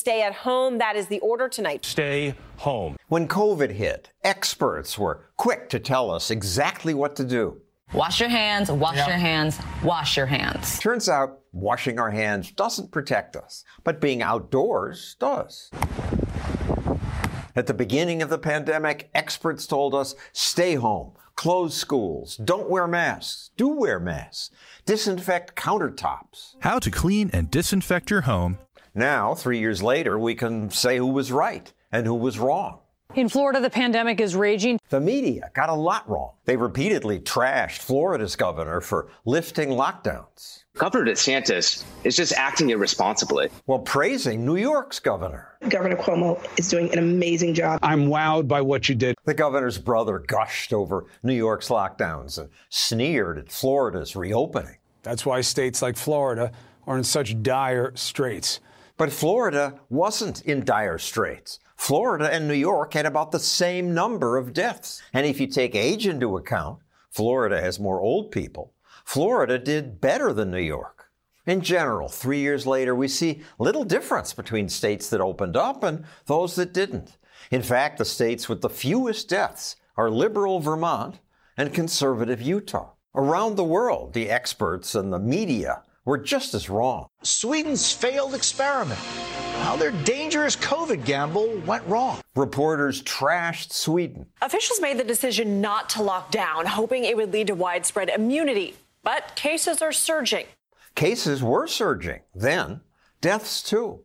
stay at home. That is the order tonight. Stay home. When COVID hit, experts were quick to tell us exactly what to do. Wash your hands, wash yep. your hands, wash your hands. Turns out washing our hands doesn't protect us, but being outdoors does. At the beginning of the pandemic, experts told us stay home, close schools, don't wear masks, do wear masks, disinfect countertops. How to clean and disinfect your home. Now, three years later, we can say who was right and who was wrong. In Florida, the pandemic is raging. The media got a lot wrong. They repeatedly trashed Florida's governor for lifting lockdowns. Governor DeSantis is just acting irresponsibly. While praising New York's governor. Governor Cuomo is doing an amazing job. I'm wowed by what you did. The governor's brother gushed over New York's lockdowns and sneered at Florida's reopening. That's why states like Florida are in such dire straits. But Florida wasn't in dire straits. Florida and New York had about the same number of deaths. And if you take age into account, Florida has more old people. Florida did better than New York. In general, three years later, we see little difference between states that opened up and those that didn't. In fact, the states with the fewest deaths are liberal Vermont and conservative Utah. Around the world, the experts and the media were just as wrong. Sweden's failed experiment. How their dangerous COVID gamble went wrong. Reporters trashed Sweden. Officials made the decision not to lock down, hoping it would lead to widespread immunity. But cases are surging. Cases were surging then, deaths too.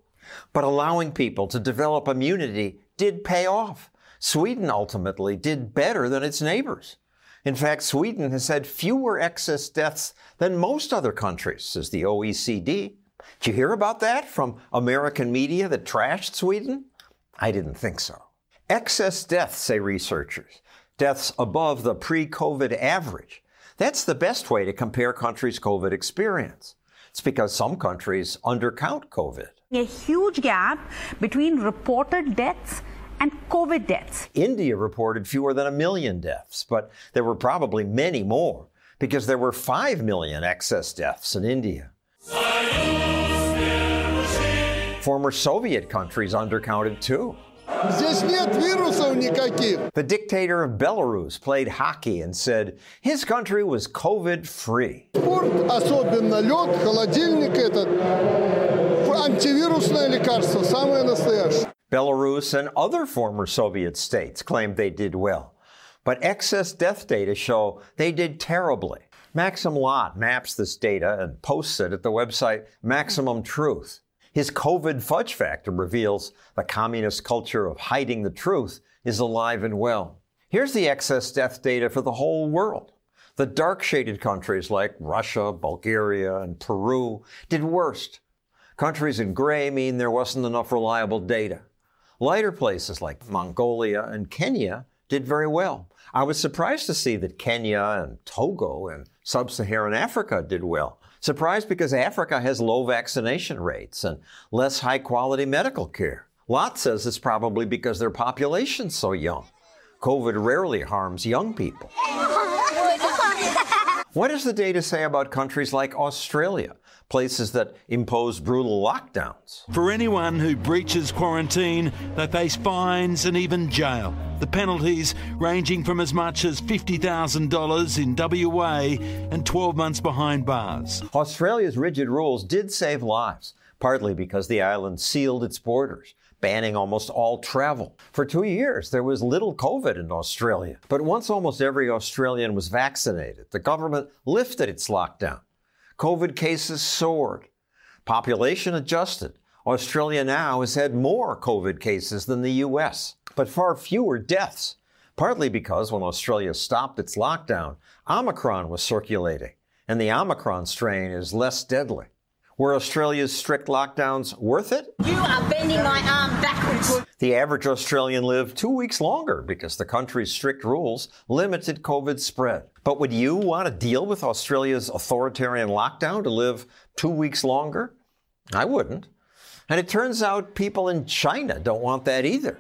But allowing people to develop immunity did pay off. Sweden ultimately did better than its neighbors. In fact, Sweden has had fewer excess deaths than most other countries, says the OECD. Did you hear about that from American media that trashed Sweden? I didn't think so. Excess deaths, say researchers, deaths above the pre COVID average. That's the best way to compare countries' COVID experience. It's because some countries undercount COVID. A huge gap between reported deaths and COVID deaths. India reported fewer than a million deaths, but there were probably many more because there were 5 million excess deaths in India. Former Soviet countries undercounted too. The dictator of Belarus played hockey and said his country was COVID free. Belarus, and other former Soviet states claimed they did well. But excess death data show they did terribly. Maxim Lott maps this data and posts it at the website Maximum Truth. His COVID fudge factor reveals the communist culture of hiding the truth is alive and well. Here's the excess death data for the whole world. The dark shaded countries like Russia, Bulgaria, and Peru did worst. Countries in gray mean there wasn't enough reliable data. Lighter places like Mongolia and Kenya did very well. I was surprised to see that Kenya and Togo and sub Saharan Africa did well. Surprised because Africa has low vaccination rates and less high quality medical care. Lott says it's probably because their population's so young. COVID rarely harms young people. what does the data say about countries like Australia? Places that impose brutal lockdowns. For anyone who breaches quarantine, they face fines and even jail. The penalties ranging from as much as $50,000 in WA and 12 months behind bars. Australia's rigid rules did save lives, partly because the island sealed its borders banning almost all travel. For two years, there was little COVID in Australia. But once almost every Australian was vaccinated, the government lifted its lockdown. COVID cases soared. Population adjusted. Australia now has had more COVID cases than the US, but far fewer deaths, partly because when Australia stopped its lockdown, Omicron was circulating, and the Omicron strain is less deadly. Were Australia's strict lockdowns worth it? You are bending my arm backwards. The average Australian lived two weeks longer because the country's strict rules limited COVID spread. But would you want to deal with Australia's authoritarian lockdown to live two weeks longer? I wouldn't. And it turns out people in China don't want that either.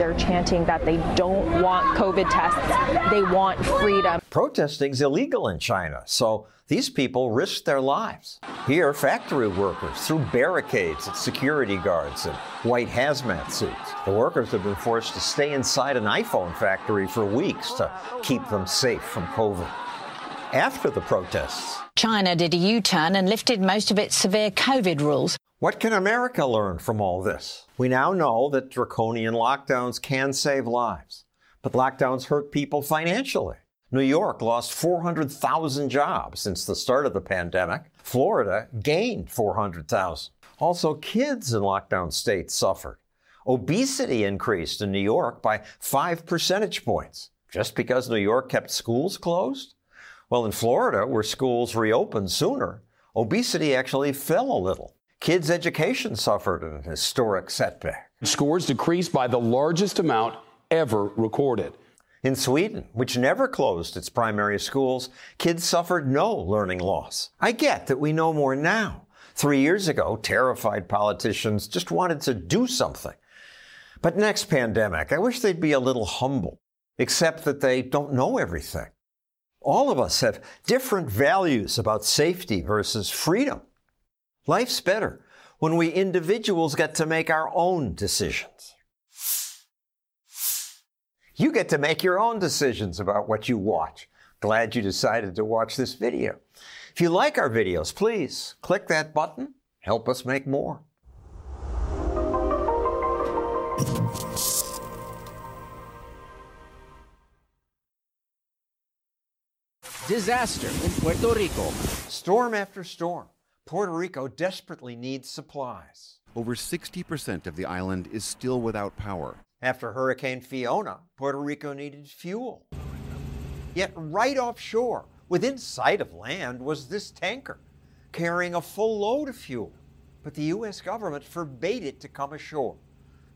They're chanting that they don't want COVID tests, they want freedom. Protesting is illegal in China, so these people risk their lives. Here, factory workers threw barricades at security guards in white hazmat suits. The workers have been forced to stay inside an iPhone factory for weeks to keep them safe from COVID. After the protests, China did a U turn and lifted most of its severe COVID rules. What can America learn from all this? We now know that draconian lockdowns can save lives, but lockdowns hurt people financially. New York lost 400,000 jobs since the start of the pandemic. Florida gained 400,000. Also, kids in lockdown states suffered. Obesity increased in New York by five percentage points just because New York kept schools closed. Well, in Florida, where schools reopened sooner, obesity actually fell a little. Kids' education suffered an historic setback. Scores decreased by the largest amount ever recorded. In Sweden, which never closed its primary schools, kids suffered no learning loss. I get that we know more now. Three years ago, terrified politicians just wanted to do something. But next pandemic, I wish they'd be a little humble, except that they don't know everything. All of us have different values about safety versus freedom. Life's better when we individuals get to make our own decisions. You get to make your own decisions about what you watch. Glad you decided to watch this video. If you like our videos, please click that button. Help us make more. Disaster in Puerto Rico. Storm after storm. Puerto Rico desperately needs supplies. Over 60% of the island is still without power. After Hurricane Fiona, Puerto Rico needed fuel. Yet, right offshore, within sight of land, was this tanker carrying a full load of fuel. But the U.S. government forbade it to come ashore.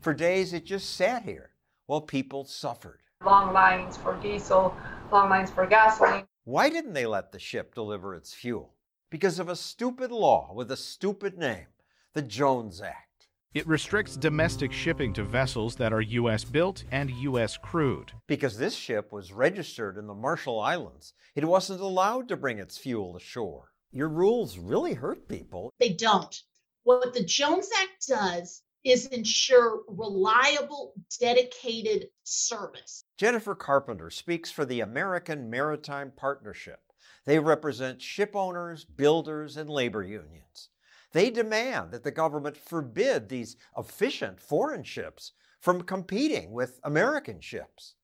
For days, it just sat here while people suffered. Long lines for diesel, long lines for gasoline. Why didn't they let the ship deliver its fuel? Because of a stupid law with a stupid name, the Jones Act. It restricts domestic shipping to vessels that are U.S. built and U.S. crewed. Because this ship was registered in the Marshall Islands, it wasn't allowed to bring its fuel ashore. Your rules really hurt people. They don't. What the Jones Act does is ensure reliable, dedicated service. Jennifer Carpenter speaks for the American Maritime Partnership. They represent ship owners, builders, and labor unions. They demand that the government forbid these efficient foreign ships from competing with American ships.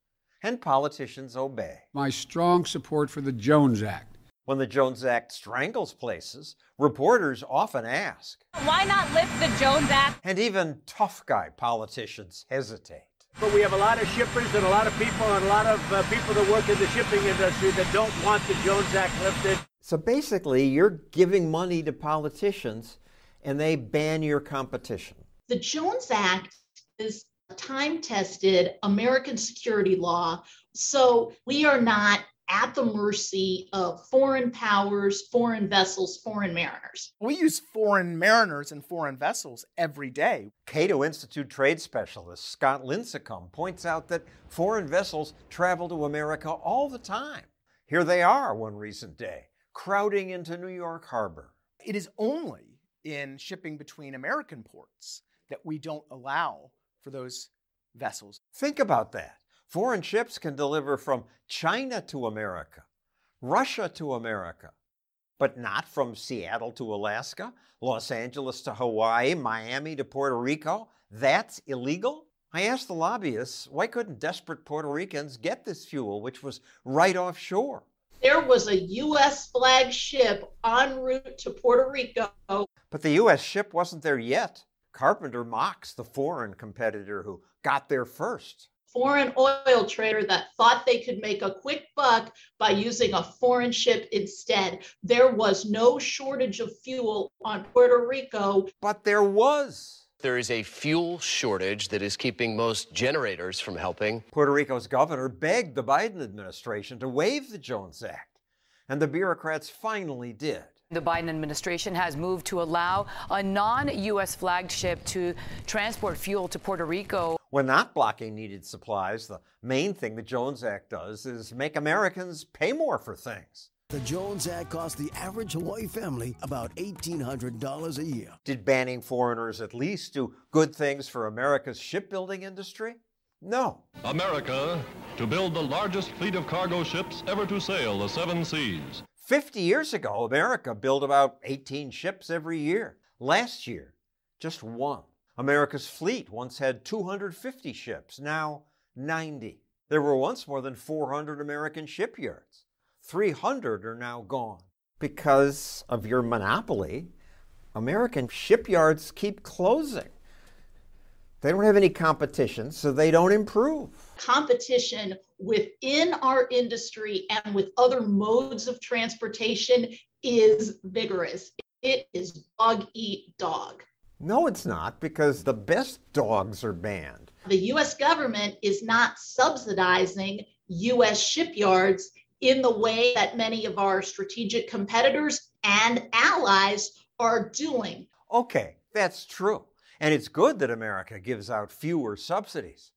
And politicians obey. My strong support for the Jones Act. When the Jones Act strangles places, reporters often ask, Why not lift the Jones Act? And even tough guy politicians hesitate. But we have a lot of shippers and a lot of people and a lot of uh, people that work in the shipping industry that don't want the Jones Act lifted. So basically, you're giving money to politicians and they ban your competition. The Jones Act is a time tested American security law. So we are not at the mercy of foreign powers, foreign vessels, foreign mariners. We use foreign mariners and foreign vessels every day. Cato Institute trade specialist Scott Lincicome points out that foreign vessels travel to America all the time. Here they are one recent day, crowding into New York Harbor. It is only in shipping between American ports that we don't allow for those vessels. Think about that. Foreign ships can deliver from China to America, Russia to America, but not from Seattle to Alaska, Los Angeles to Hawaii, Miami to Puerto Rico. That's illegal? I asked the lobbyists why couldn't desperate Puerto Ricans get this fuel, which was right offshore? There was a U.S. flag ship en route to Puerto Rico. But the U.S. ship wasn't there yet. Carpenter mocks the foreign competitor who got there first. Foreign oil trader that thought they could make a quick buck by using a foreign ship instead. There was no shortage of fuel on Puerto Rico. But there was. There is a fuel shortage that is keeping most generators from helping. Puerto Rico's governor begged the Biden administration to waive the Jones Act, and the bureaucrats finally did. The Biden administration has moved to allow a non U.S. flagged ship to transport fuel to Puerto Rico. When not blocking needed supplies, the main thing the Jones Act does is make Americans pay more for things. The Jones Act cost the average Hawaii family about $1,800 a year. Did banning foreigners at least do good things for America's shipbuilding industry? No. America to build the largest fleet of cargo ships ever to sail the seven seas. 50 years ago, America built about 18 ships every year. Last year, just one. America's fleet once had 250 ships, now 90. There were once more than 400 American shipyards. 300 are now gone. Because of your monopoly, American shipyards keep closing. They don't have any competition, so they don't improve. Competition within our industry and with other modes of transportation is vigorous. It is dog eat dog. No, it's not, because the best dogs are banned. The US government is not subsidizing US shipyards in the way that many of our strategic competitors and allies are doing. Okay, that's true. And it's good that America gives out fewer subsidies.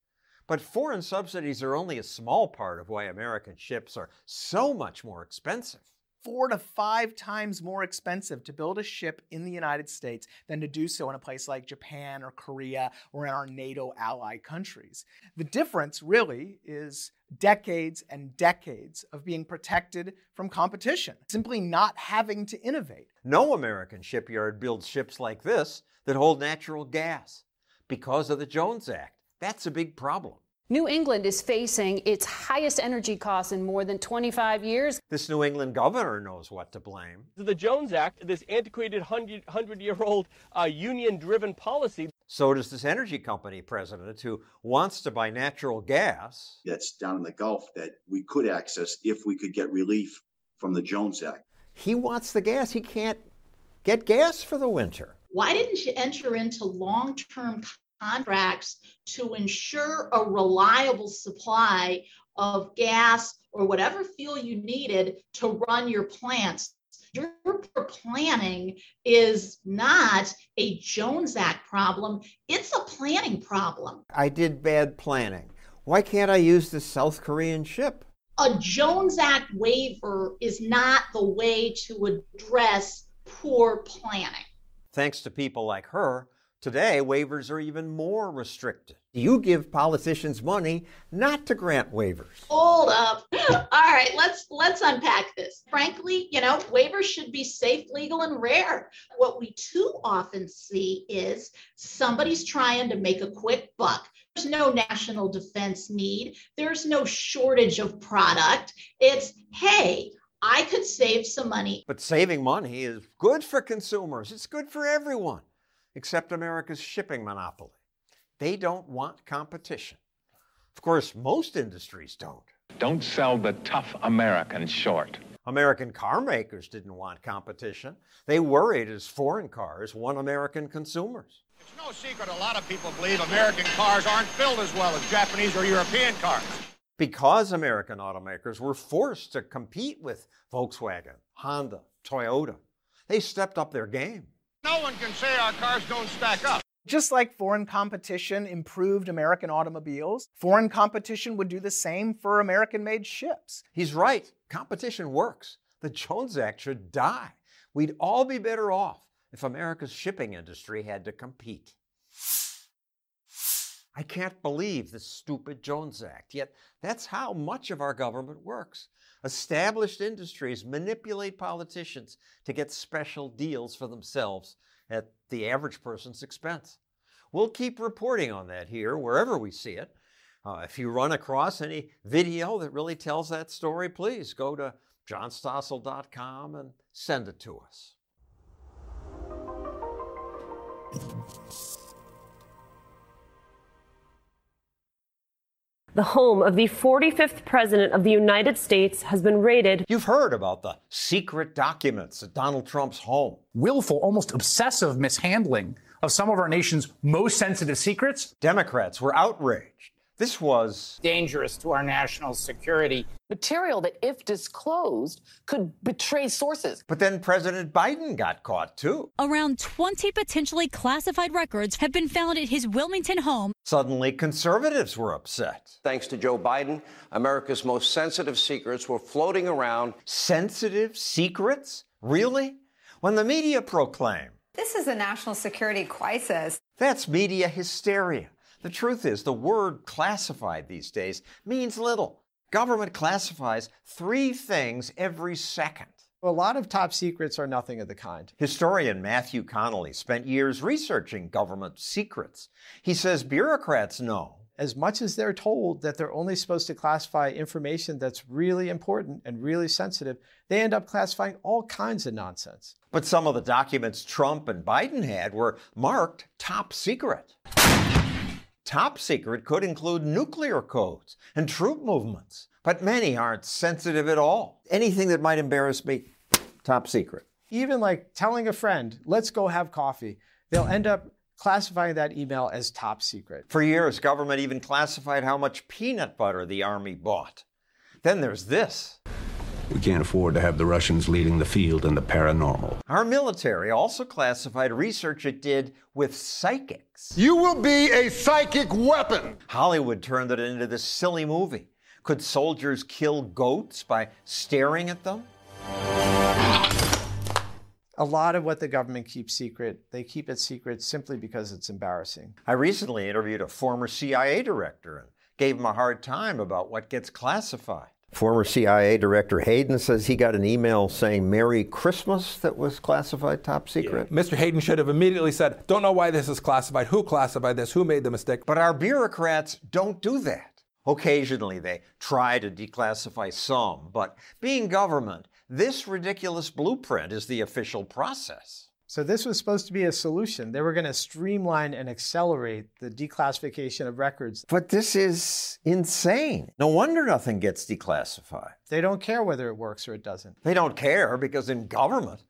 But foreign subsidies are only a small part of why American ships are so much more expensive four to five times more expensive to build a ship in the United States than to do so in a place like Japan or Korea or in our NATO ally countries. The difference really is decades and decades of being protected from competition, simply not having to innovate. No American shipyard builds ships like this that hold natural gas because of the Jones Act. That's a big problem. New England is facing its highest energy costs in more than 25 years. This New England governor knows what to blame. The Jones Act, this antiquated 100 year old uh, union driven policy. So does this energy company president who wants to buy natural gas. That's down in the Gulf that we could access if we could get relief from the Jones Act. He wants the gas. He can't get gas for the winter. Why didn't you enter into long term contracts to ensure a reliable supply of gas or whatever fuel you needed to run your plants. Your planning is not a Jones Act problem, it's a planning problem. I did bad planning. Why can't I use the South Korean ship? A Jones Act waiver is not the way to address poor planning. Thanks to people like her, Today, waivers are even more restricted. You give politicians money not to grant waivers. Hold up. All right, let's let's unpack this. Frankly, you know, waivers should be safe, legal, and rare. What we too often see is somebody's trying to make a quick buck. There's no national defense need. There's no shortage of product. It's, hey, I could save some money. But saving money is good for consumers. It's good for everyone except America's shipping monopoly. They don't want competition. Of course, most industries don't. Don't sell the tough American short. American car makers didn't want competition. They worried as foreign cars won American consumers. It's no secret a lot of people believe American cars aren't built as well as Japanese or European cars. Because American automakers were forced to compete with Volkswagen, Honda, Toyota, they stepped up their game. No one can say our cars don't stack up. Just like foreign competition improved American automobiles, foreign competition would do the same for American made ships. He's right. Competition works. The Jones Act should die. We'd all be better off if America's shipping industry had to compete. I can't believe this stupid Jones Act, yet that's how much of our government works. Established industries manipulate politicians to get special deals for themselves at the average person's expense. We'll keep reporting on that here wherever we see it. Uh, if you run across any video that really tells that story, please go to johnstossel.com and send it to us. The home of the 45th President of the United States has been raided. You've heard about the secret documents at Donald Trump's home. Willful, almost obsessive mishandling of some of our nation's most sensitive secrets. Democrats were outraged. This was dangerous to our national security. Material that, if disclosed, could betray sources. But then President Biden got caught too. Around 20 potentially classified records have been found at his Wilmington home. Suddenly, conservatives were upset. Thanks to Joe Biden, America's most sensitive secrets were floating around. Sensitive secrets? Really? When the media proclaim this is a national security crisis. That's media hysteria. The truth is, the word classified these days means little. Government classifies three things every second. A lot of top secrets are nothing of the kind. Historian Matthew Connelly spent years researching government secrets. He says bureaucrats know. As much as they're told that they're only supposed to classify information that's really important and really sensitive, they end up classifying all kinds of nonsense. But some of the documents Trump and Biden had were marked top secret. Top secret could include nuclear codes and troop movements, but many aren't sensitive at all. Anything that might embarrass me, top secret. Even like telling a friend, let's go have coffee, they'll end up classifying that email as top secret. For years, government even classified how much peanut butter the army bought. Then there's this. We can't afford to have the Russians leading the field in the paranormal. Our military also classified research it did with psychics. You will be a psychic weapon. Hollywood turned it into this silly movie. Could soldiers kill goats by staring at them? A lot of what the government keeps secret, they keep it secret simply because it's embarrassing. I recently interviewed a former CIA director and gave him a hard time about what gets classified. Former CIA Director Hayden says he got an email saying Merry Christmas that was classified top secret. Yeah. Mr. Hayden should have immediately said, Don't know why this is classified, who classified this, who made the mistake. But our bureaucrats don't do that. Occasionally they try to declassify some, but being government, this ridiculous blueprint is the official process. So this was supposed to be a solution. They were going to streamline and accelerate the declassification of records. But this is insane. No wonder nothing gets declassified. They don't care whether it works or it doesn't. They don't care because in government,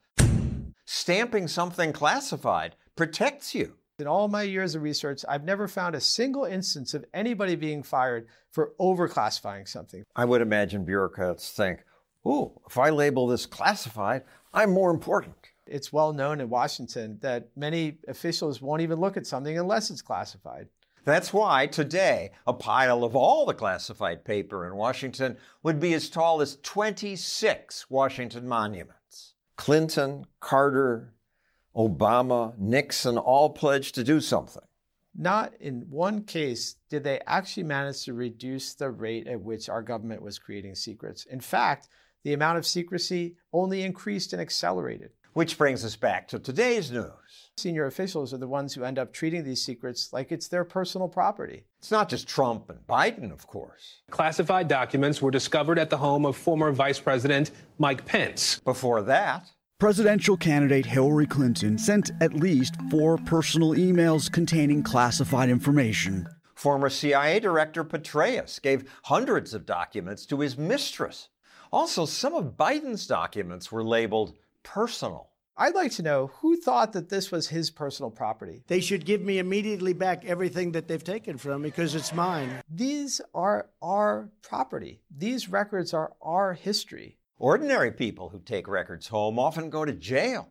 stamping something classified protects you. In all my years of research, I've never found a single instance of anybody being fired for overclassifying something. I would imagine bureaucrats think, ooh, if I label this classified, I'm more important. It's well known in Washington that many officials won't even look at something unless it's classified. That's why today a pile of all the classified paper in Washington would be as tall as 26 Washington monuments. Clinton, Carter, Obama, Nixon all pledged to do something. Not in one case did they actually manage to reduce the rate at which our government was creating secrets. In fact, the amount of secrecy only increased and accelerated. Which brings us back to today's news. Senior officials are the ones who end up treating these secrets like it's their personal property. It's not just Trump and Biden, of course. Classified documents were discovered at the home of former Vice President Mike Pence. Before that, Presidential candidate Hillary Clinton sent at least four personal emails containing classified information. Former CIA Director Petraeus gave hundreds of documents to his mistress. Also, some of Biden's documents were labeled personal. I'd like to know who thought that this was his personal property. They should give me immediately back everything that they've taken from me because it's mine. These are our property. These records are our history. Ordinary people who take records home often go to jail.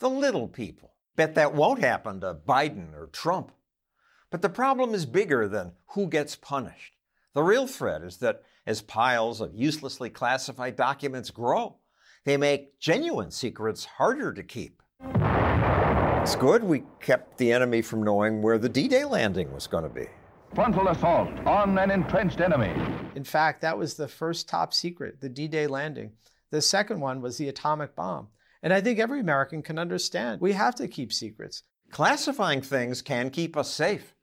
The little people. Bet that won't happen to Biden or Trump. But the problem is bigger than who gets punished. The real threat is that as piles of uselessly classified documents grow, they make genuine secrets harder to keep. It's good we kept the enemy from knowing where the D Day landing was going to be. Frontal assault on an entrenched enemy. In fact, that was the first top secret, the D Day landing. The second one was the atomic bomb. And I think every American can understand we have to keep secrets. Classifying things can keep us safe.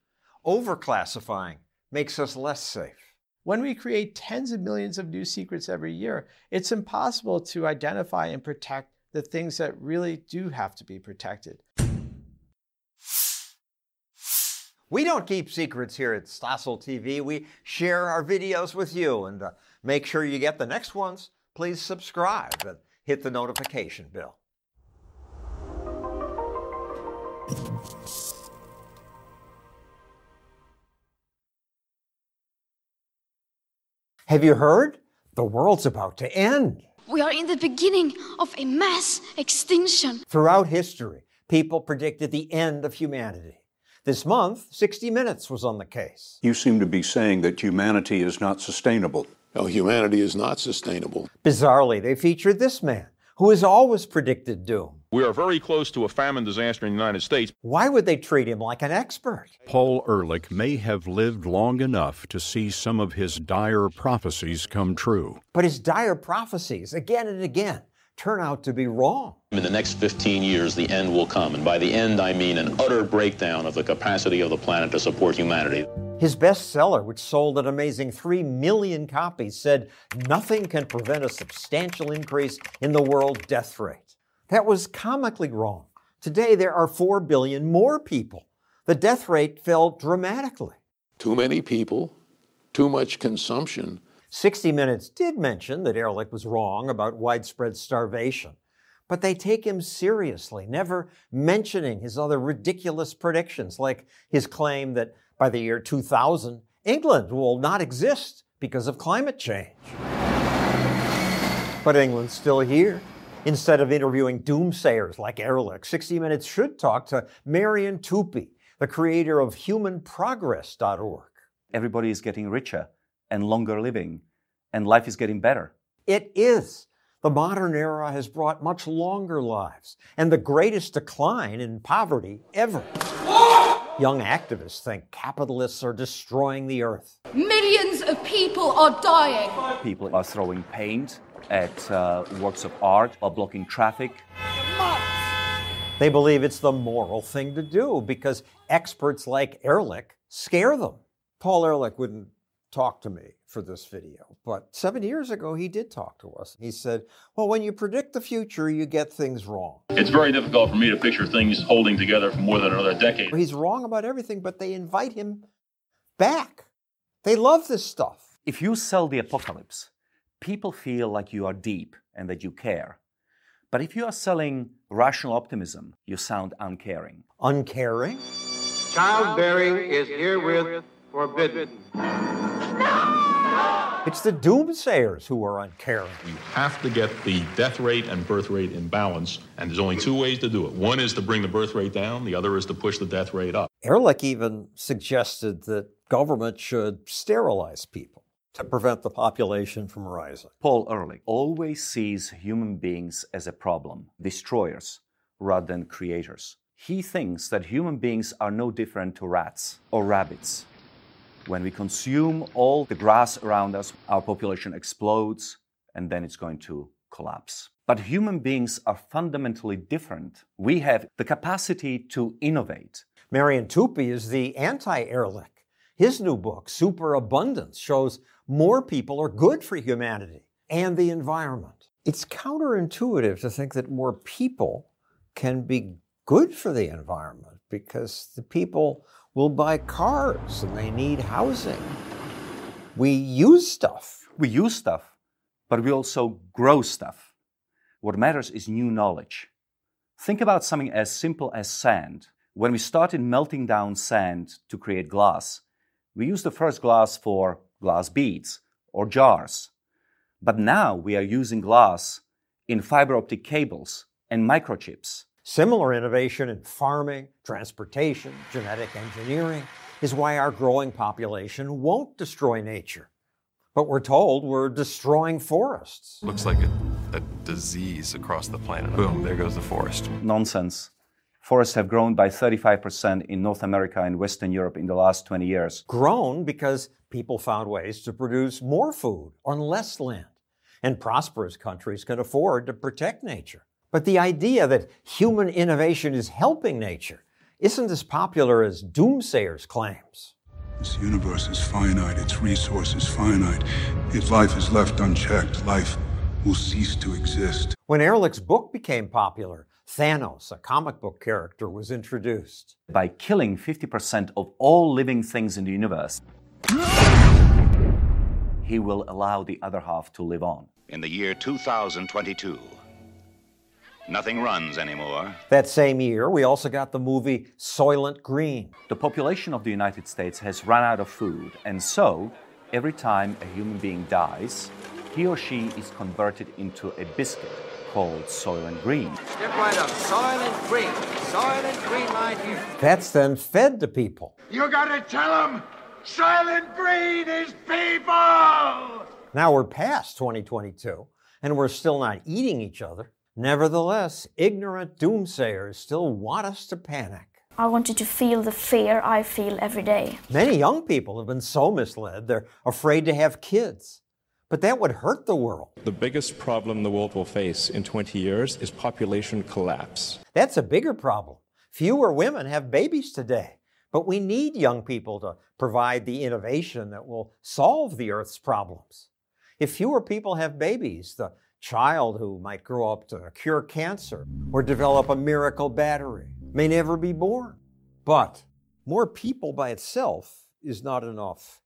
Overclassifying makes us less safe. When we create tens of millions of new secrets every year, it's impossible to identify and protect the things that really do have to be protected. We don't keep secrets here at Stossel TV. We share our videos with you. And uh, make sure you get the next ones. Please subscribe and hit the notification bell. Have you heard? The world's about to end. We are in the beginning of a mass extinction. Throughout history, people predicted the end of humanity. This month, 60 Minutes was on the case. You seem to be saying that humanity is not sustainable. No, humanity is not sustainable. Bizarrely, they featured this man who has always predicted doom. We are very close to a famine disaster in the United States. Why would they treat him like an expert? Paul Ehrlich may have lived long enough to see some of his dire prophecies come true. But his dire prophecies, again and again, turn out to be wrong. In the next 15 years, the end will come. And by the end, I mean an utter breakdown of the capacity of the planet to support humanity. His bestseller, which sold an amazing 3 million copies, said nothing can prevent a substantial increase in the world death rate. That was comically wrong. Today, there are 4 billion more people. The death rate fell dramatically. Too many people, too much consumption 60 Minutes did mention that Ehrlich was wrong about widespread starvation, but they take him seriously, never mentioning his other ridiculous predictions, like his claim that by the year 2000, England will not exist because of climate change. But England's still here. Instead of interviewing doomsayers like Ehrlich, 60 Minutes should talk to Marian Tupy, the creator of humanprogress.org. Everybody is getting richer and longer living, and life is getting better. It is. The modern era has brought much longer lives and the greatest decline in poverty ever. Young activists think capitalists are destroying the earth. Millions of people are dying. People are throwing paint at uh, works of art or blocking traffic. They believe it's the moral thing to do because experts like Ehrlich scare them. Paul Ehrlich wouldn't talk to me for this video. But seven years ago, he did talk to us. He said, Well, when you predict the future, you get things wrong. It's very difficult for me to picture things holding together for more than another decade. He's wrong about everything, but they invite him back. They love this stuff. If you sell the apocalypse, people feel like you are deep and that you care. But if you are selling rational optimism, you sound uncaring. Uncaring? Childbearing is herewith forbidden. No! It's the doomsayers who are uncaring. You have to get the death rate and birth rate in balance, and there's only two ways to do it. One is to bring the birth rate down, the other is to push the death rate up. Ehrlich even suggested that government should sterilize people to prevent the population from rising. Paul Ehrlich always sees human beings as a problem, destroyers, rather than creators. He thinks that human beings are no different to rats or rabbits when we consume all the grass around us, our population explodes and then it's going to collapse. But human beings are fundamentally different. We have the capacity to innovate. Marian Tupy is the anti Ehrlich. His new book, Superabundance, shows more people are good for humanity and the environment. It's counterintuitive to think that more people can be good for the environment because the people will buy cars and they need housing. We use stuff. We use stuff, but we also grow stuff. What matters is new knowledge. Think about something as simple as sand. When we started melting down sand to create glass, we used the first glass for glass beads or jars. But now we are using glass in fiber optic cables and microchips. Similar innovation in farming, transportation, genetic engineering is why our growing population won't destroy nature. But we're told we're destroying forests. Looks like a, a disease across the planet. Boom, there goes the forest. Nonsense. Forests have grown by 35% in North America and Western Europe in the last 20 years. Grown because people found ways to produce more food on less land. And prosperous countries can afford to protect nature. But the idea that human innovation is helping nature isn't as popular as doomsayers' claims. This universe is finite, its resources finite. If life is left unchecked, life will cease to exist. When Ehrlich's book became popular, Thanos, a comic book character, was introduced. By killing 50% of all living things in the universe, he will allow the other half to live on. In the year 2022, Nothing runs anymore. That same year, we also got the movie Soylent Green. The population of the United States has run out of food, and so Every time a human being dies, he or she is converted into a biscuit called Soylent Green. Step right up. Soylent Green. Soylent Green, my dear. That's then fed to people. You gotta tell them Soylent Green is people! Now we're past 2022, and we're still not eating each other. Nevertheless, ignorant doomsayers still want us to panic. I want you to feel the fear I feel every day. Many young people have been so misled, they're afraid to have kids. But that would hurt the world. The biggest problem the world will face in 20 years is population collapse. That's a bigger problem. Fewer women have babies today. But we need young people to provide the innovation that will solve the Earth's problems. If fewer people have babies, the child who might grow up to cure cancer or develop a miracle battery may never be born. But more people by itself is not enough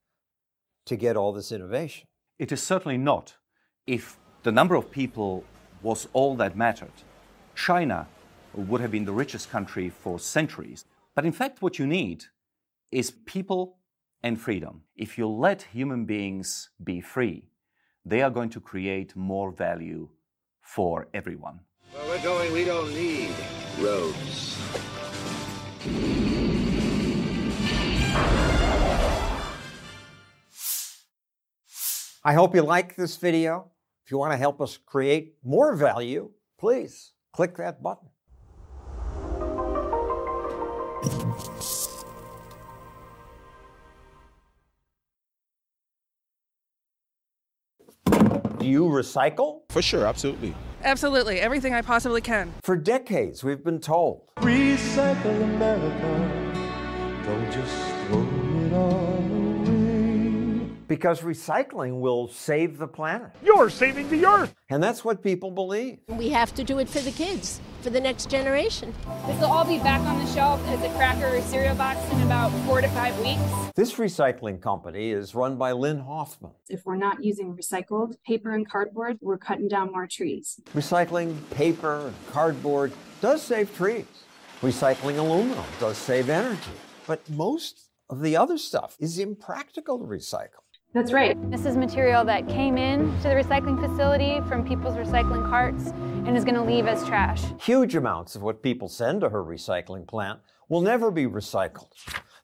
to get all this innovation. It is certainly not. If the number of people was all that mattered, China would have been the richest country for centuries. But in fact, what you need is people and freedom. If you let human beings be free, they are going to create more value for everyone. Where we're going, we don't need roads. I hope you like this video. If you want to help us create more value, please click that button. Do you recycle? For sure, absolutely. Absolutely, everything I possibly can. For decades, we've been told. Recycle America. Don't just throw it all away. Because recycling will save the planet. You're saving the earth. And that's what people believe. We have to do it for the kids, for the next generation. This will all be back on the shelf as a cracker or cereal box in about four to five weeks. This recycling company is run by Lynn Hoffman. If we're not using recycled paper and cardboard, we're cutting down more trees. Recycling paper and cardboard does save trees. Recycling aluminum does save energy. But most of the other stuff is impractical to recycle. That's right. This is material that came in to the recycling facility from people's recycling carts and is going to leave as trash. Huge amounts of what people send to her recycling plant will never be recycled.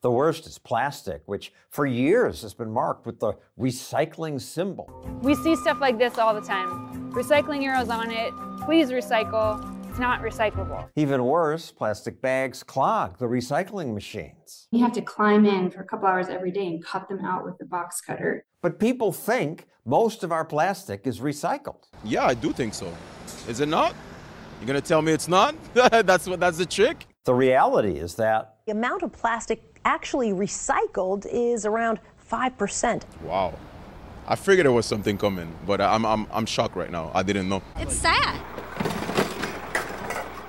The worst is plastic, which for years has been marked with the recycling symbol. We see stuff like this all the time. Recycling arrows on it. Please recycle. It's not recyclable. Even worse, plastic bags clog the recycling machines. You have to climb in for a couple hours every day and cut them out with the box cutter. But people think most of our plastic is recycled. Yeah, I do think so. Is it not? You're gonna tell me it's not? that's what that's the trick? The reality is that the amount of plastic actually recycled is around 5%. Wow. I figured there was something coming, but I'm, I'm, I'm shocked right now. I didn't know. It's sad.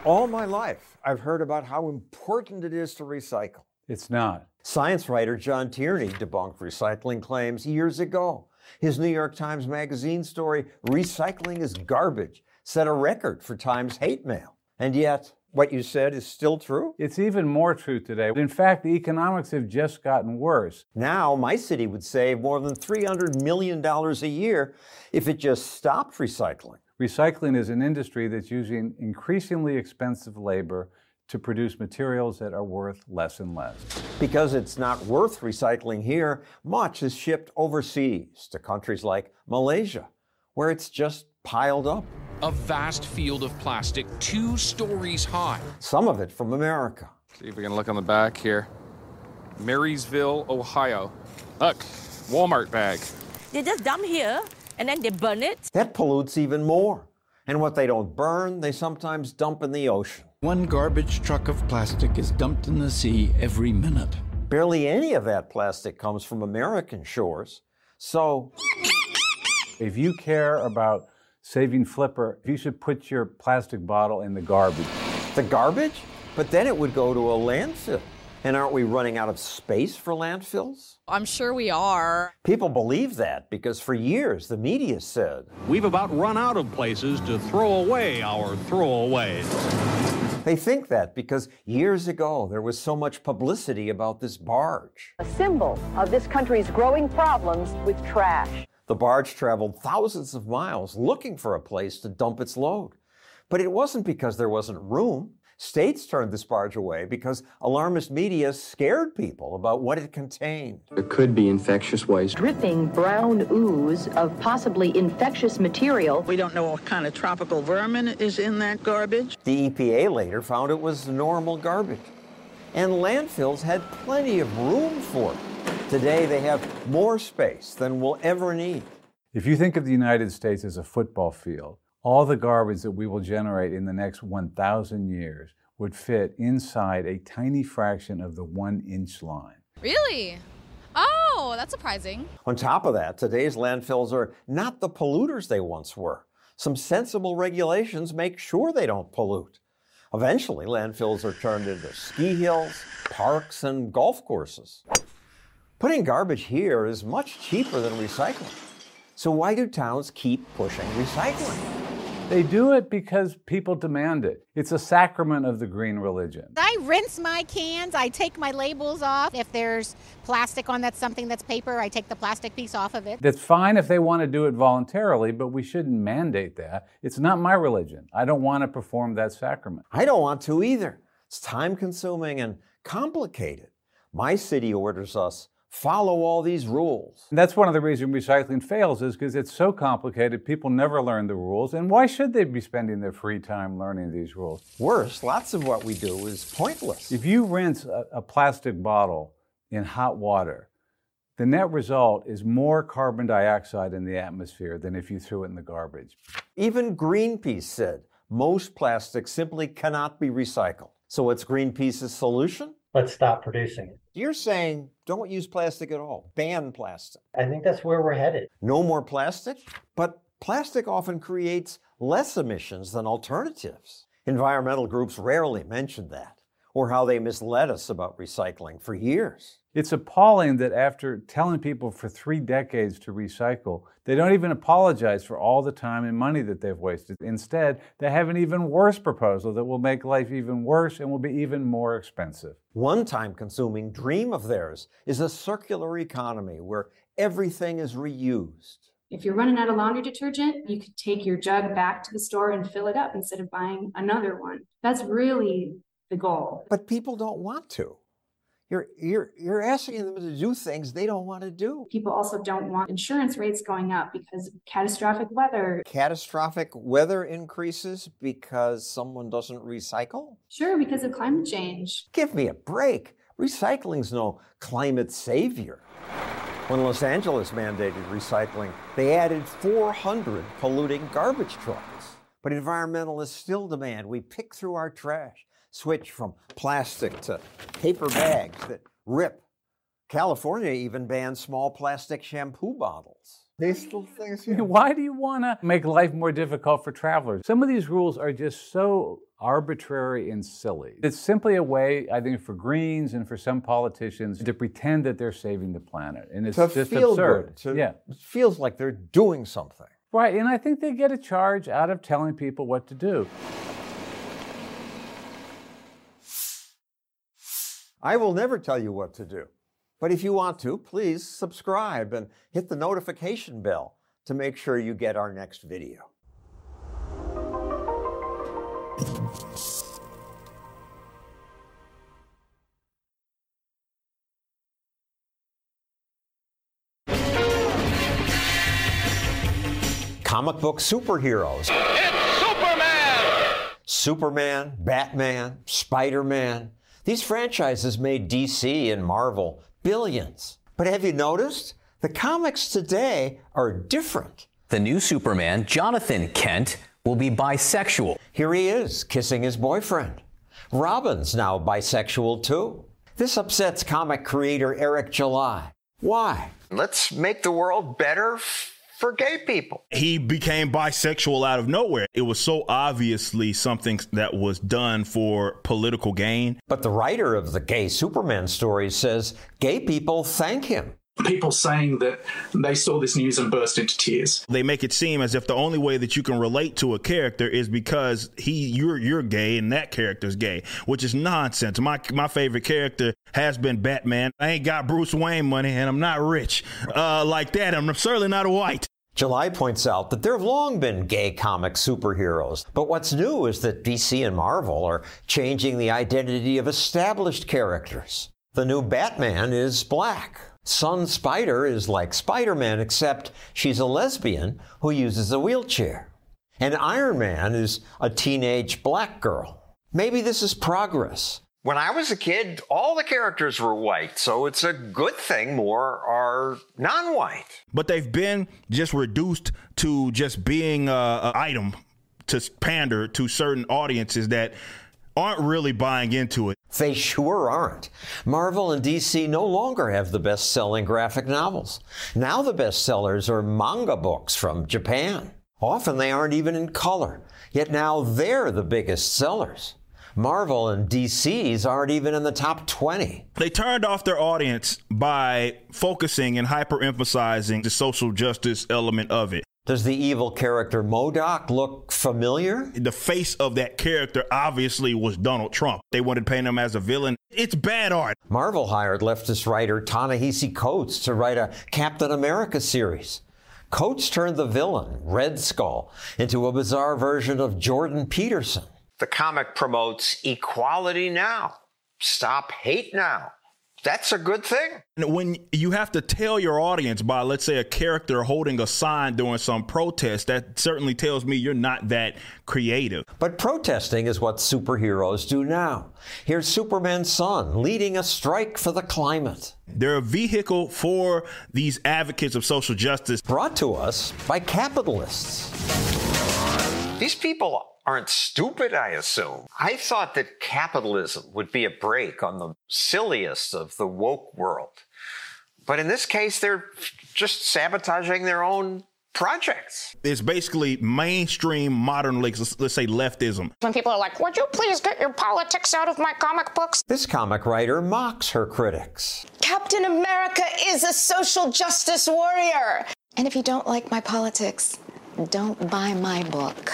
All my life, I've heard about how important it is to recycle. It's not. Science writer John Tierney debunked recycling claims years ago. His New York Times Magazine story, Recycling is Garbage, set a record for Times hate mail. And yet, what you said is still true? It's even more true today. In fact, the economics have just gotten worse. Now, my city would save more than $300 million a year if it just stopped recycling. Recycling is an industry that's using increasingly expensive labor to produce materials that are worth less and less. Because it's not worth recycling here, much is shipped overseas to countries like Malaysia, where it's just piled up. A vast field of plastic two stories high. Some of it from America. See if we can look on the back here. Marysville, Ohio. Look, Walmart bag. They just dump here and then they burn it. That pollutes even more. And what they don't burn, they sometimes dump in the ocean. One garbage truck of plastic is dumped in the sea every minute. Barely any of that plastic comes from American shores. So, if you care about saving Flipper, you should put your plastic bottle in the garbage. The garbage? But then it would go to a landfill. And aren't we running out of space for landfills? I'm sure we are. People believe that because for years the media said we've about run out of places to throw away our throwaways. They think that because years ago there was so much publicity about this barge. A symbol of this country's growing problems with trash. The barge traveled thousands of miles looking for a place to dump its load. But it wasn't because there wasn't room. States turned the barge away because alarmist media scared people about what it contained. There could be infectious waste. Dripping brown ooze of possibly infectious material. We don't know what kind of tropical vermin is in that garbage. The EPA later found it was normal garbage. And landfills had plenty of room for it. Today they have more space than we'll ever need. If you think of the United States as a football field, all the garbage that we will generate in the next 1,000 years would fit inside a tiny fraction of the one inch line. Really? Oh, that's surprising. On top of that, today's landfills are not the polluters they once were. Some sensible regulations make sure they don't pollute. Eventually, landfills are turned into ski hills, parks, and golf courses. Putting garbage here is much cheaper than recycling. So, why do towns keep pushing recycling? They do it because people demand it. It's a sacrament of the green religion. I rinse my cans, I take my labels off. If there's plastic on that's something that's paper, I take the plastic piece off of it. That's fine if they want to do it voluntarily, but we shouldn't mandate that. It's not my religion. I don't want to perform that sacrament. I don't want to either. It's time consuming and complicated. My city orders us follow all these rules. And that's one of the reasons recycling fails is because it's so complicated, people never learn the rules. And why should they be spending their free time learning these rules? Worse, lots of what we do is pointless. If you rinse a, a plastic bottle in hot water, the net result is more carbon dioxide in the atmosphere than if you threw it in the garbage. Even Greenpeace said most plastics simply cannot be recycled. So, what's Greenpeace's solution? Let's stop producing it. You're saying don't use plastic at all, ban plastic. I think that's where we're headed. No more plastic? But plastic often creates less emissions than alternatives. Environmental groups rarely mention that, or how they misled us about recycling for years. It's appalling that after telling people for three decades to recycle, they don't even apologize for all the time and money that they've wasted. Instead, they have an even worse proposal that will make life even worse and will be even more expensive. One time consuming dream of theirs is a circular economy where everything is reused. If you're running out of laundry detergent, you could take your jug back to the store and fill it up instead of buying another one. That's really the goal. But people don't want to. You're, you're, you're asking them to do things they don't want to do. People also don't want insurance rates going up because of catastrophic weather. Catastrophic weather increases because someone doesn't recycle? Sure, because of climate change. Give me a break. Recycling's no climate savior. When Los Angeles mandated recycling, they added 400 polluting garbage trucks. But environmentalists still demand we pick through our trash switch from plastic to paper bags that rip. California even banned small plastic shampoo bottles. These little things. Why do you want to make life more difficult for travelers? Some of these rules are just so arbitrary and silly. It's simply a way, I think, for Greens and for some politicians to pretend that they're saving the planet. And it's to just feel absurd. Good, to, yeah. It feels like they're doing something. Right, and I think they get a charge out of telling people what to do. I will never tell you what to do. But if you want to, please subscribe and hit the notification bell to make sure you get our next video. Comic book superheroes. It's Superman! Superman, Batman, Spider Man. These franchises made DC and Marvel billions. But have you noticed? The comics today are different. The new Superman, Jonathan Kent, will be bisexual. Here he is, kissing his boyfriend. Robin's now bisexual too. This upsets comic creator Eric July. Why? Let's make the world better for gay people. He became bisexual out of nowhere. It was so obviously something that was done for political gain. But the writer of the gay Superman story says gay people thank him. People saying that they saw this news and burst into tears. They make it seem as if the only way that you can relate to a character is because he you're you're gay and that character's gay, which is nonsense. My my favorite character has been Batman. I ain't got Bruce Wayne money and I'm not rich uh, like that. I'm certainly not a white. July points out that there have long been gay comic superheroes, but what's new is that DC and Marvel are changing the identity of established characters. The new Batman is black. Sun Spider is like Spider Man, except she's a lesbian who uses a wheelchair. And Iron Man is a teenage black girl. Maybe this is progress. When I was a kid, all the characters were white, so it's a good thing more are non white. But they've been just reduced to just being uh, an item to pander to certain audiences that aren't really buying into it. They sure aren't. Marvel and DC no longer have the best selling graphic novels. Now the best sellers are manga books from Japan. Often they aren't even in color, yet now they're the biggest sellers. Marvel and DC's aren't even in the top 20. They turned off their audience by focusing and hyper emphasizing the social justice element of it. Does the evil character MODOK look familiar? The face of that character obviously was Donald Trump. They wanted to paint him as a villain. It's bad art. Marvel hired leftist writer Ta-Nehisi Coates to write a Captain America series. Coates turned the villain, Red Skull, into a bizarre version of Jordan Peterson. The comic promotes equality now. Stop hate now that's a good thing. When you have to tell your audience by, let's say, a character holding a sign during some protest, that certainly tells me you're not that creative. But protesting is what superheroes do now. Here's Superman's son leading a strike for the climate. They're a vehicle for these advocates of social justice. Brought to us by capitalists. These people aren't stupid, I assume. I thought that capitalism would be a brake on the silliest of the woke world. But in this case, they're just sabotaging their own projects. It's basically mainstream modern, let's, let's say leftism. When people are like, would you please get your politics out of my comic books? This comic writer mocks her critics. Captain America is a social justice warrior. And if you don't like my politics, don't buy my book.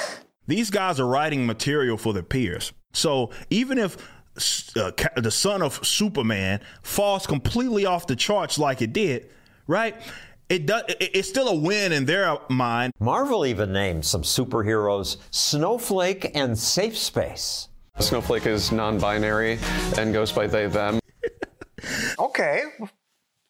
These guys are writing material for their peers. So even if uh, the son of Superman falls completely off the charts like it did, right? It does. It's still a win in their mind. Marvel even named some superheroes Snowflake and Safe Space. Snowflake is non-binary and goes by they them. okay,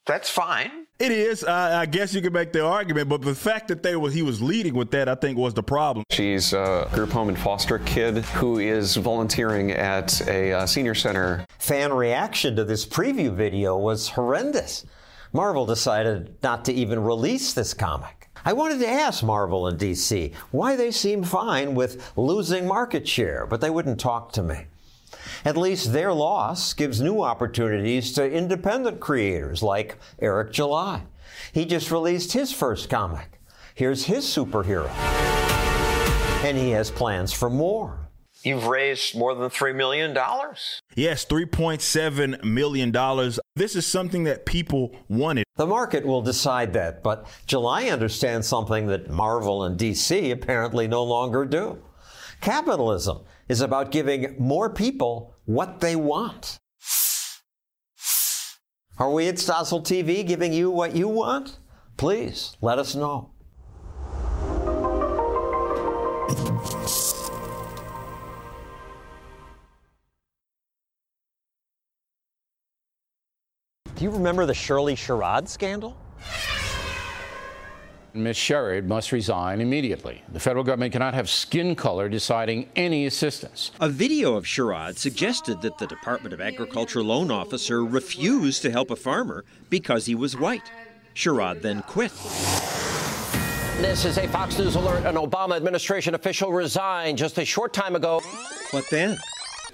that's fine. It is. Uh, I guess you could make the argument, but the fact that they was he was leading with that, I think, was the problem. She's a group home and foster kid who is volunteering at a uh, senior center. Fan reaction to this preview video was horrendous. Marvel decided not to even release this comic. I wanted to ask Marvel and DC why they seem fine with losing market share, but they wouldn't talk to me. At least their loss gives new opportunities to independent creators like Eric July. He just released his first comic. Here's his superhero. And he has plans for more. You've raised more than $3 million. Yes, $3.7 million. This is something that people wanted. The market will decide that, but July understands something that Marvel and DC apparently no longer do. Capitalism is about giving more people what they want. Are we at Stossel TV giving you what you want? Please let us know. Do you remember the Shirley Sherrod scandal? Ms. Sherrod must resign immediately. The federal government cannot have skin color deciding any assistance. A video of Sherrod suggested that the Department of Agriculture loan officer refused to help a farmer because he was white. Sherrod then quit. This is a Fox News alert. An Obama administration official resigned just a short time ago. What then?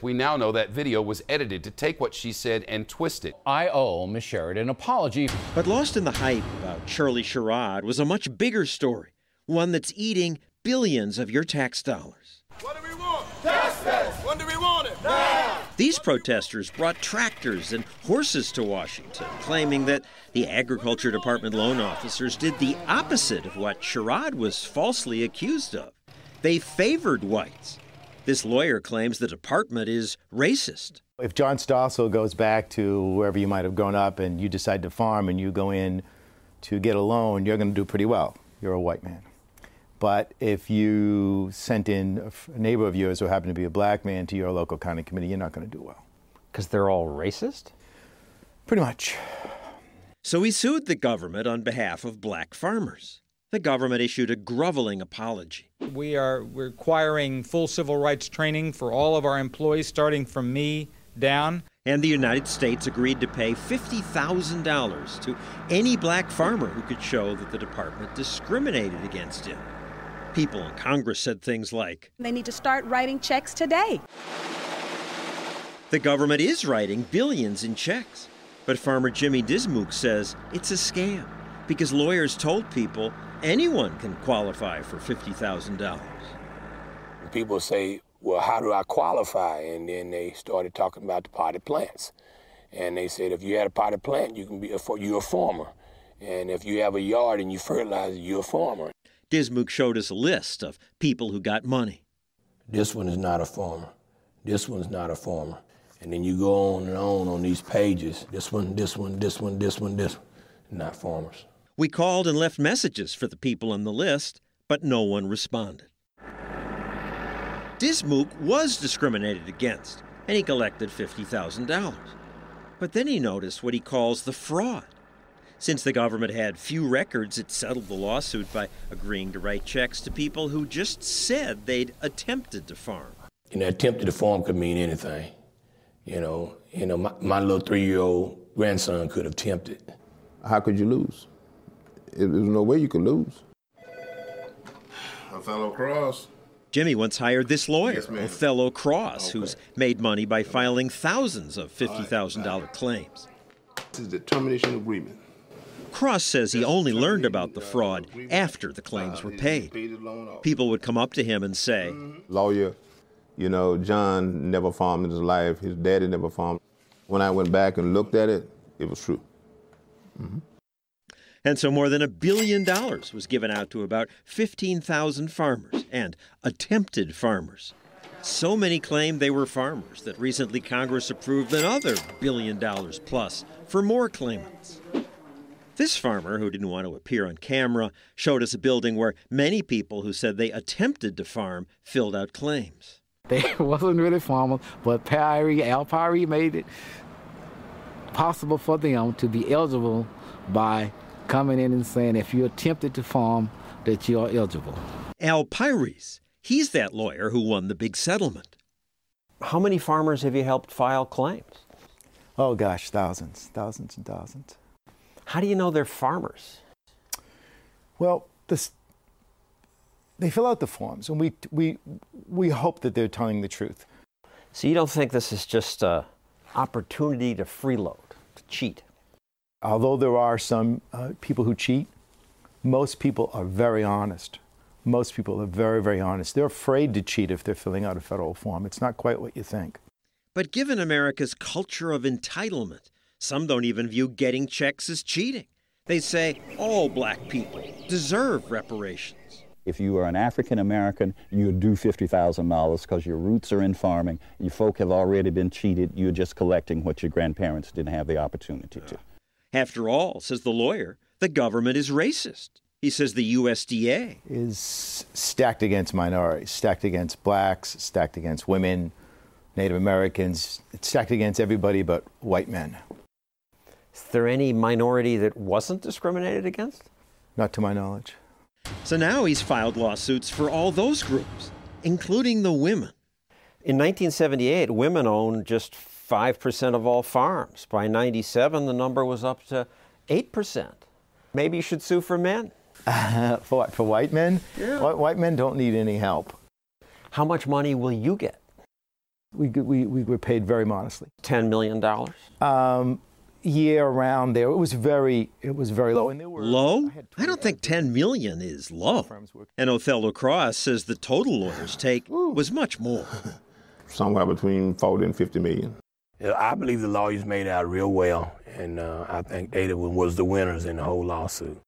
We now know that video was edited to take what she said and twist it. I owe Ms. Sherrod an apology. But lost in the hype about Shirley Sherrod was a much bigger story, one that's eating billions of your tax dollars. What do we want? Justice! When do we want it? Now! These protesters brought tractors and horses to Washington, claiming that the Agriculture Department loan officers did the opposite of what Sherrod was falsely accused of. They favored whites. This lawyer claims the department is racist. If John Stossel goes back to wherever you might have grown up and you decide to farm and you go in to get a loan, you're going to do pretty well. You're a white man. But if you sent in a neighbor of yours who happened to be a black man to your local county committee, you're not going to do well. Because they're all racist? Pretty much. So he sued the government on behalf of black farmers. The government issued a groveling apology. We are requiring full civil rights training for all of our employees, starting from me down. And the United States agreed to pay $50,000 to any black farmer who could show that the department discriminated against him. People in Congress said things like They need to start writing checks today. The government is writing billions in checks. But farmer Jimmy Dismuke says it's a scam because lawyers told people anyone can qualify for $50,000. People say, well, how do I qualify? And then they started talking about the potted plants. And they said, if you had a potted plant, you can be a, you're a farmer. And if you have a yard and you fertilize, you're a farmer. Dismuke showed us a list of people who got money. This one is not a farmer. This one's not a farmer. And then you go on and on on these pages. This one, this one, this one, this one, this one. Not farmers. We called and left messages for the people on the list, but no one responded. Dismuke was discriminated against, and he collected $50,000. But then he noticed what he calls the fraud. Since the government had few records, it settled the lawsuit by agreeing to write checks to people who just said they'd attempted to farm. And attempted to farm could mean anything. You know, you know, my, my little three-year-old grandson could have attempted. How could you lose? There's no way you could lose. Othello Cross. Jimmy once hired this lawyer, yes, Othello Cross, okay. who's made money by filing thousands of $50,000 claims. This is the termination agreement. Cross says he only learned about the uh, fraud after the claims uh, were paid. People would come up to him and say, mm-hmm. Lawyer, you know, John never farmed in his life. His daddy never farmed. When I went back and looked at it, it was true. Mm-hmm. And so more than a billion dollars was given out to about 15,000 farmers and attempted farmers. So many claimed they were farmers that recently Congress approved another billion dollars plus for more claimants. This farmer, who didn't want to appear on camera, showed us a building where many people who said they attempted to farm filled out claims. They wasn't really farmers, but Perry, Al Perry made it possible for them to be eligible by coming in and saying if you attempted to farm, that you are eligible. Al Pires, he's that lawyer who won the big settlement. How many farmers have you helped file claims? Oh gosh, thousands, thousands and thousands. How do you know they're farmers? Well, this, they fill out the forms, and we, we, we hope that they're telling the truth. So you don't think this is just an opportunity to freeload, to cheat? Although there are some uh, people who cheat, most people are very honest. Most people are very, very honest. They're afraid to cheat if they're filling out a federal form. It's not quite what you think. But given America's culture of entitlement, some don't even view getting checks as cheating. They say all black people deserve reparations. If you are an African American, you do $50,000 because your roots are in farming. Your folk have already been cheated. You're just collecting what your grandparents didn't have the opportunity to. After all, says the lawyer, the government is racist. He says the USDA is stacked against minorities, stacked against blacks, stacked against women, Native Americans, it's stacked against everybody but white men. Is there any minority that wasn't discriminated against? Not to my knowledge. So now he's filed lawsuits for all those groups, including the women. In 1978, women owned just 5% of all farms. By 97, the number was up to 8%. Maybe you should sue for men. Uh, for what? For white men? Yeah. White, white men don't need any help. How much money will you get? We, we, we were paid very modestly. $10 million? Um, year around there. It was very, it was very low. And there were, low? I, I don't think 10 million is low. And Othello Cross says the total lawyers take was much more. somewhere between 40 and 50 million. I believe the lawyers made out real well, and uh, I think they was the winners in the whole lawsuit.